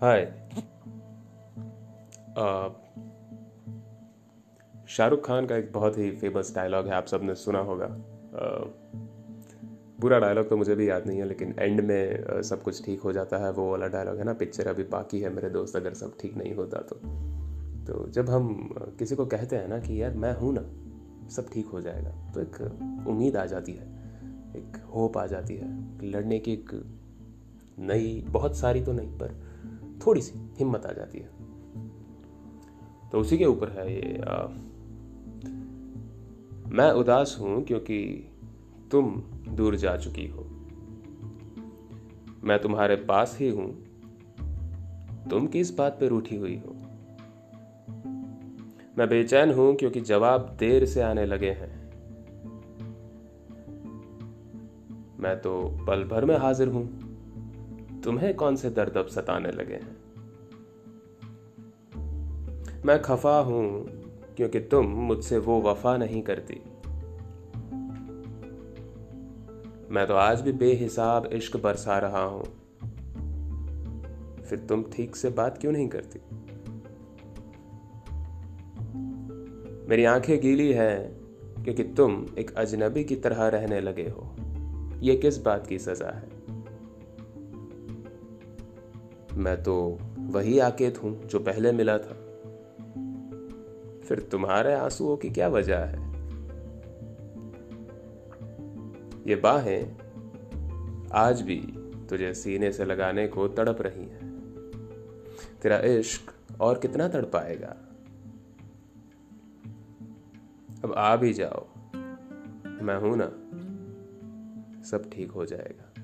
हाय। शाहरुख खान का एक बहुत ही फ़ेमस डायलॉग है, आप सबने सुना होगा। पूरा डायलॉग तो मुझे भी याद नहीं है, लेकिन एंड में सब कुछ ठीक हो जाता है, वो वाला डायलॉग है ना पिक्चर अभी बाकी है मेरे दोस्त, अगर सब ठीक नहीं होता तो। तो जब हम किसी को कहते हैं ना कि यार मैं हूँ ना, सब ठीक हो जाएगा तो एक उम्मीद आ जाती है, एक होप आ जाती है लड़ने की एक नई, बहुत सारी तो नहीं, पर थोड़ी सी हिम्मत आ जाती है। तो उसी के ऊपर है ये आ, मैं उदास हूँ क्योंकि तुम दूर जा चुकी हो। मैं तुम्हारे पास ही हूँ। तुम किस बात पर रूठी हुई हो? मैं बेचैन हूँ क्योंकि जवाब देर से आने लगे हैं। मैं तो पल भर में हाजिर हूँ। तुम्हें कौन से दर्द अब सताने लगे हैं? मैं खफा हूँ, क्योंकि तुम मुझसे वो वफा नहीं करती। मैं तो आज भी बेहिसाब इश्क बरसा रहा हूँ। फिर तुम ठीक से बात क्यों नहीं करती? मेरी आँखें गीली हैं, क्योंकि तुम एक अजनबी की तरह रहने लगे हो। यह किस बात की सजा है? मैं तो वही आकेत हूँ जो पहले मिला था। फिर तुम्हारे आंसुओं की क्या वजह है? ये बाहें आज भी तुझे सीने से लगाने को तड़प रही हैं। तेरा इश्क और कितना तड़पाएगा अब आ भी जाओ। मैं हूँ ना, सब ठीक हो जाएगा।